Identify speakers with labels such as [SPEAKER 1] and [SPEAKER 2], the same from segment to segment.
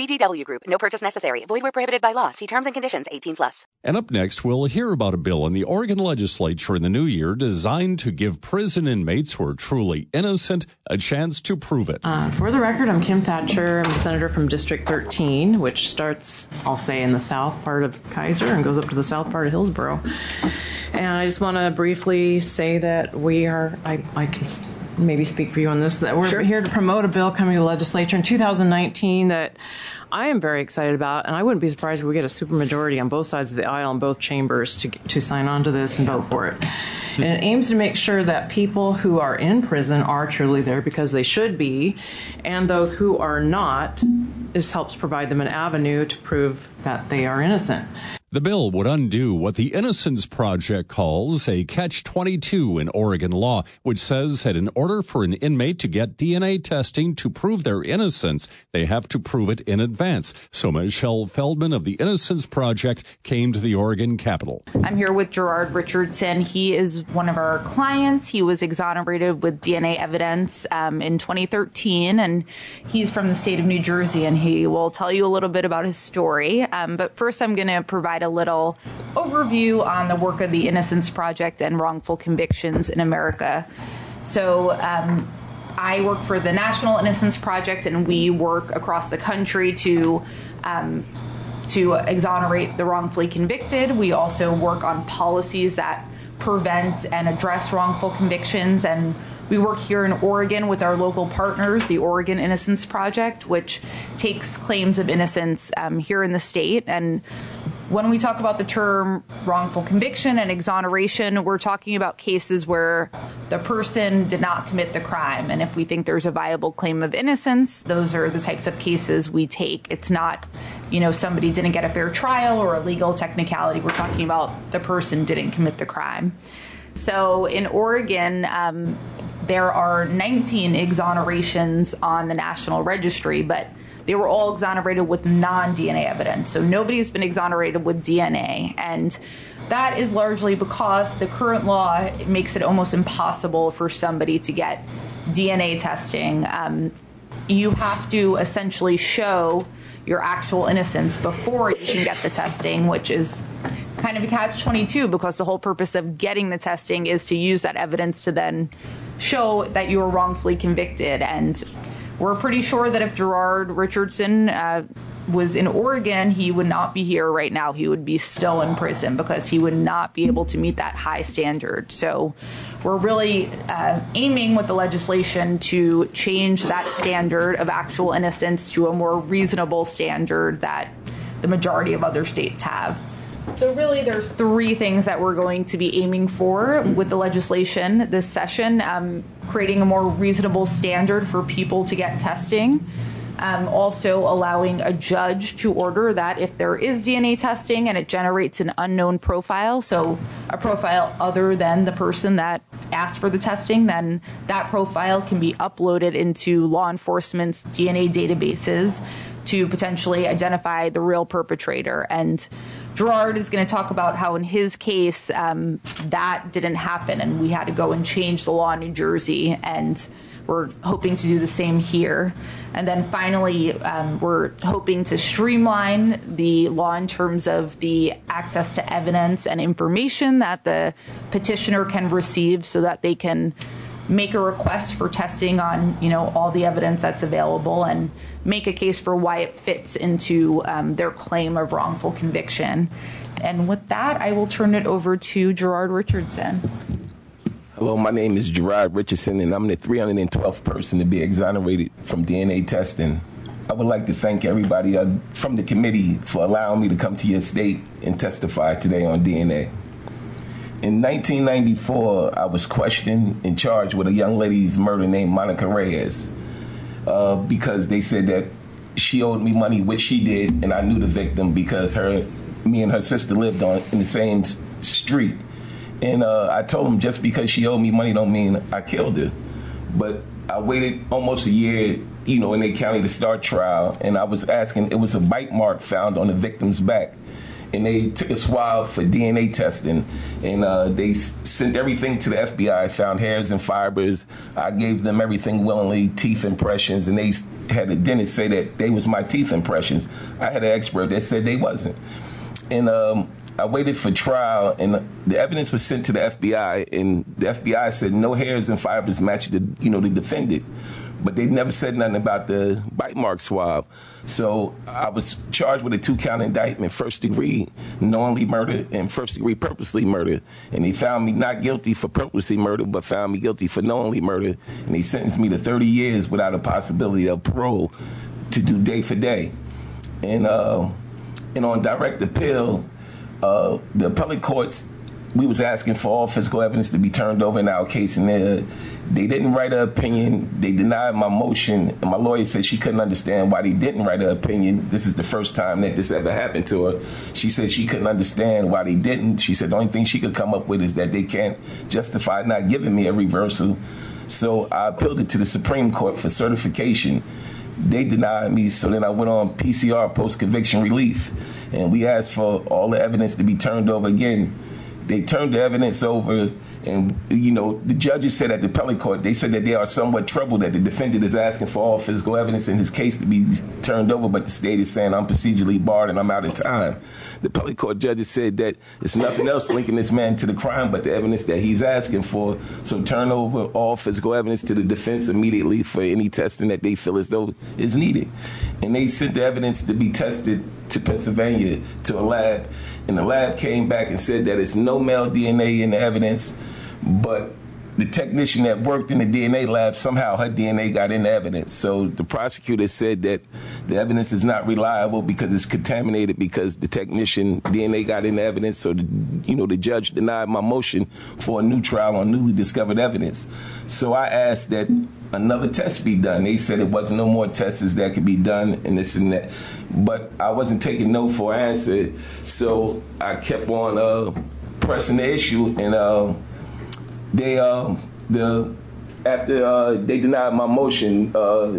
[SPEAKER 1] VGW Group. No purchase necessary. Void where prohibited by law. See terms and conditions. 18 plus.
[SPEAKER 2] And up next, we'll hear about a bill in the Oregon legislature in the new year designed to give prison inmates who are truly innocent a chance to prove it.
[SPEAKER 3] Uh, for the record, I'm Kim Thatcher. I'm a senator from District 13, which starts, I'll say, in the south part of Keizer and goes up to the south part of Hillsboro. And I just want to briefly say that we are, I, I can maybe speak for you on this, that we're
[SPEAKER 4] Sure.
[SPEAKER 3] here to promote a bill coming to the legislature in 2019 that I am very excited about, and I wouldn't be surprised if we get a supermajority on both sides of the aisle in both chambers to, to sign on to this and vote for it. And it aims to make sure that people who are in prison are truly there because they should be, and those who are not, this helps provide them an avenue to prove that they are innocent.
[SPEAKER 2] The bill would undo what the Innocence Project calls a catch 22 in Oregon law, which says that in order for an inmate to get DNA testing to prove their innocence, they have to prove it in advance. So Michelle Feldman of the Innocence Project came to the Oregon Capitol.
[SPEAKER 4] I'm here with Gerard Richardson. He is one of our clients. He was exonerated with DNA evidence um, in 2013, and he's from the state of New Jersey, and he will tell you a little bit about his story. Um, but first, I'm going to provide a little overview on the work of the Innocence Project and wrongful convictions in America. So, um, I work for the National Innocence Project, and we work across the country to um, to exonerate the wrongfully convicted. We also work on policies that prevent and address wrongful convictions. And we work here in Oregon with our local partners, the Oregon Innocence Project, which takes claims of innocence um, here in the state. And when we talk about the term wrongful conviction and exoneration, we're talking about cases where the person did not commit the crime. And if we think there's a viable claim of innocence, those are the types of cases we take. It's not, you know, somebody didn't get a fair trial or a legal technicality. We're talking about the person didn't commit the crime. So in Oregon, um, there are 19 exonerations on the National Registry, but they were all exonerated with non DNA evidence. So nobody's been exonerated with DNA. And that is largely because the current law makes it almost impossible for somebody to get DNA testing. Um, you have to essentially show your actual innocence before you can get the testing, which is kind of a catch 22 because the whole purpose of getting the testing is to use that evidence to then show that you were wrongfully convicted. And we're pretty sure that if Gerard Richardson uh, was in Oregon, he would not be here right now. He would be still in prison because he would not be able to meet that high standard. So we're really uh, aiming with the legislation to change that standard of actual innocence to a more reasonable standard that the majority of other states have. So really, there's three things that we're going to be aiming for with the legislation this session: um, creating a more reasonable standard for people to get testing. Um, also, allowing a judge to order that if there is DNA testing and it generates an unknown profile, so a profile other than the person that asked for the testing, then that profile can be uploaded into law enforcement's DNA databases to potentially identify the real perpetrator. And Gerard is going to talk about how, in his case, um, that didn't happen, and we had to go and change the law in New Jersey, and we're hoping to do the same here. And then finally, um, we're hoping to streamline the law in terms of the access to evidence and information that the petitioner can receive so that they can make a request for testing on you know all the evidence that's available and make a case for why it fits into um, their claim of wrongful conviction and with that i will turn it over to gerard richardson
[SPEAKER 5] Hello, my name is Gerard Richardson, and I'm the 312th person to be exonerated from DNA testing. I would like to thank everybody uh, from the committee for allowing me to come to your state and testify today on DNA. In 1994, I was questioned and charged with a young lady's murder named Monica Reyes uh, because they said that she owed me money, which she did, and I knew the victim because her, me and her sister lived on in the same street. And uh, I told them just because she owed me money don't mean I killed her. But I waited almost a year, you know, in the county to start trial, and I was asking. It was a bite mark found on the victim's back, and they took a swab for DNA testing, and uh, they sent everything to the FBI. Found hairs and fibers. I gave them everything willingly, teeth impressions, and they had a dentist say that they was my teeth impressions. I had an expert that said they wasn't, and um, I waited for trial, and the evidence was sent to the FBI, and the FBI said no hairs and fibers matched the, you know, the defendant, but they never said nothing about the bite mark swab. So I was charged with a two-count indictment: first degree knowingly murder and first degree purposely murder. And they found me not guilty for purposely murder, but found me guilty for knowingly murder, and they sentenced me to 30 years without a possibility of parole to do day for day. And uh, and on direct appeal uh, the appellate courts, we was asking for all physical evidence to be turned over in our case, and they, uh, they didn't write an opinion. They denied my motion, and my lawyer said she couldn't understand why they didn't write an opinion. This is the first time that this ever happened to her. She said she couldn't understand why they didn't. She said the only thing she could come up with is that they can't justify not giving me a reversal. So I appealed it to the Supreme Court for certification. They denied me, so then I went on PCR, post conviction relief and we asked for all the evidence to be turned over again. They turned the evidence over, and you know the judges said at the appellate court they said that they are somewhat troubled that the defendant is asking for all physical evidence in his case to be turned over, but the state is saying I'm procedurally barred and I'm out of time. The appellate court judges said that it's nothing else linking this man to the crime but the evidence that he's asking for. So turn over all physical evidence to the defense immediately for any testing that they feel as though is needed. And they sent the evidence to be tested to Pennsylvania to a lab, and the lab came back and said that it's no male DNA in the evidence, but the technician that worked in the DNA lab somehow her DNA got in the evidence. So the prosecutor said that the evidence is not reliable because it's contaminated because the technician DNA got in the evidence. So the, you know the judge denied my motion for a new trial on newly discovered evidence. So I asked that another test be done. They said it wasn't no more tests that could be done and this and that. But I wasn't taking no for an answer. So I kept on uh, pressing the issue and uh, they uh, the after uh, they denied my motion, uh,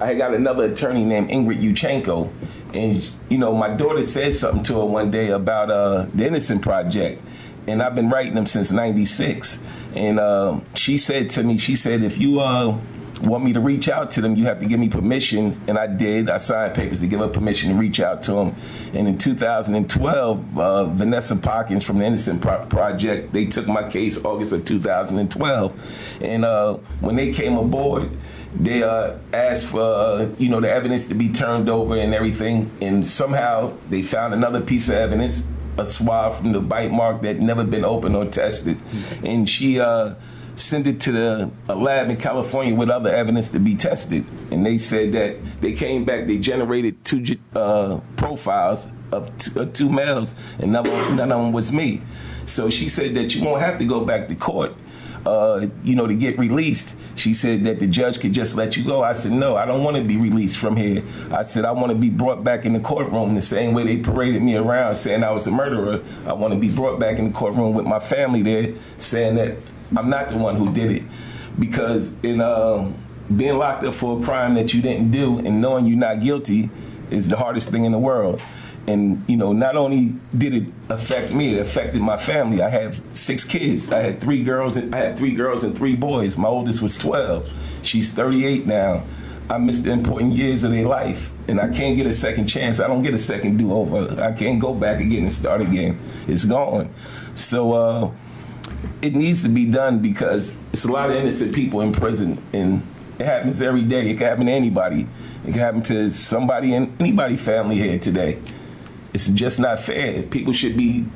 [SPEAKER 5] I got another attorney named Ingrid Uchenko, and you know my daughter said something to her one day about uh, the Innocent Project, and I've been writing them since '96, and uh, she said to me, she said if you uh, want me to reach out to them, you have to give me permission. And I did. I signed papers to give her permission to reach out to them. And in 2012, uh, Vanessa Potkin from the Innocent Pro- Project, they took my case August of 2012. And uh, when they came aboard, they uh, asked for uh, you know the evidence to be turned over and everything, and somehow they found another piece of evidence, a swab from the bite mark that never been opened or tested, and she uh, send it to the a lab in California with other evidence to be tested. And they said that they came back, they generated two uh, profiles of two, uh, two males, and none of them was me. So she said that you won't have to go back to court. Uh, you know, to get released. She said that the judge could just let you go. I said, no, I don't want to be released from here. I said, I want to be brought back in the courtroom the same way they paraded me around saying I was a murderer. I want to be brought back in the courtroom with my family there saying that I'm not the one who did it because in uh, being locked up for a crime that you didn't do and knowing you're not guilty is the hardest thing in the world. And you know, not only did it affect me, it affected my family. I have six kids. I had three girls. And, I had three girls and three boys. My oldest was 12. She's 38 now. I missed the important years of their life, and I can't get a second chance. I don't get a second do over. I can't go back again and start again. It's gone. So. Uh, it needs to be done because it's a lot of innocent people in prison, and it happens every day. It can happen to anybody. It can happen to somebody in anybody family here today. It's just not fair. People should be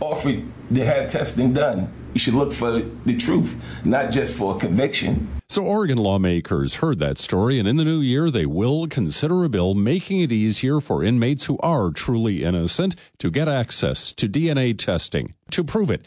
[SPEAKER 5] offered to have testing done. You should look for the truth, not just for a conviction.
[SPEAKER 2] So, Oregon lawmakers heard that story, and in the new year, they will consider a bill making it easier for inmates who are truly innocent to get access to DNA testing to prove it.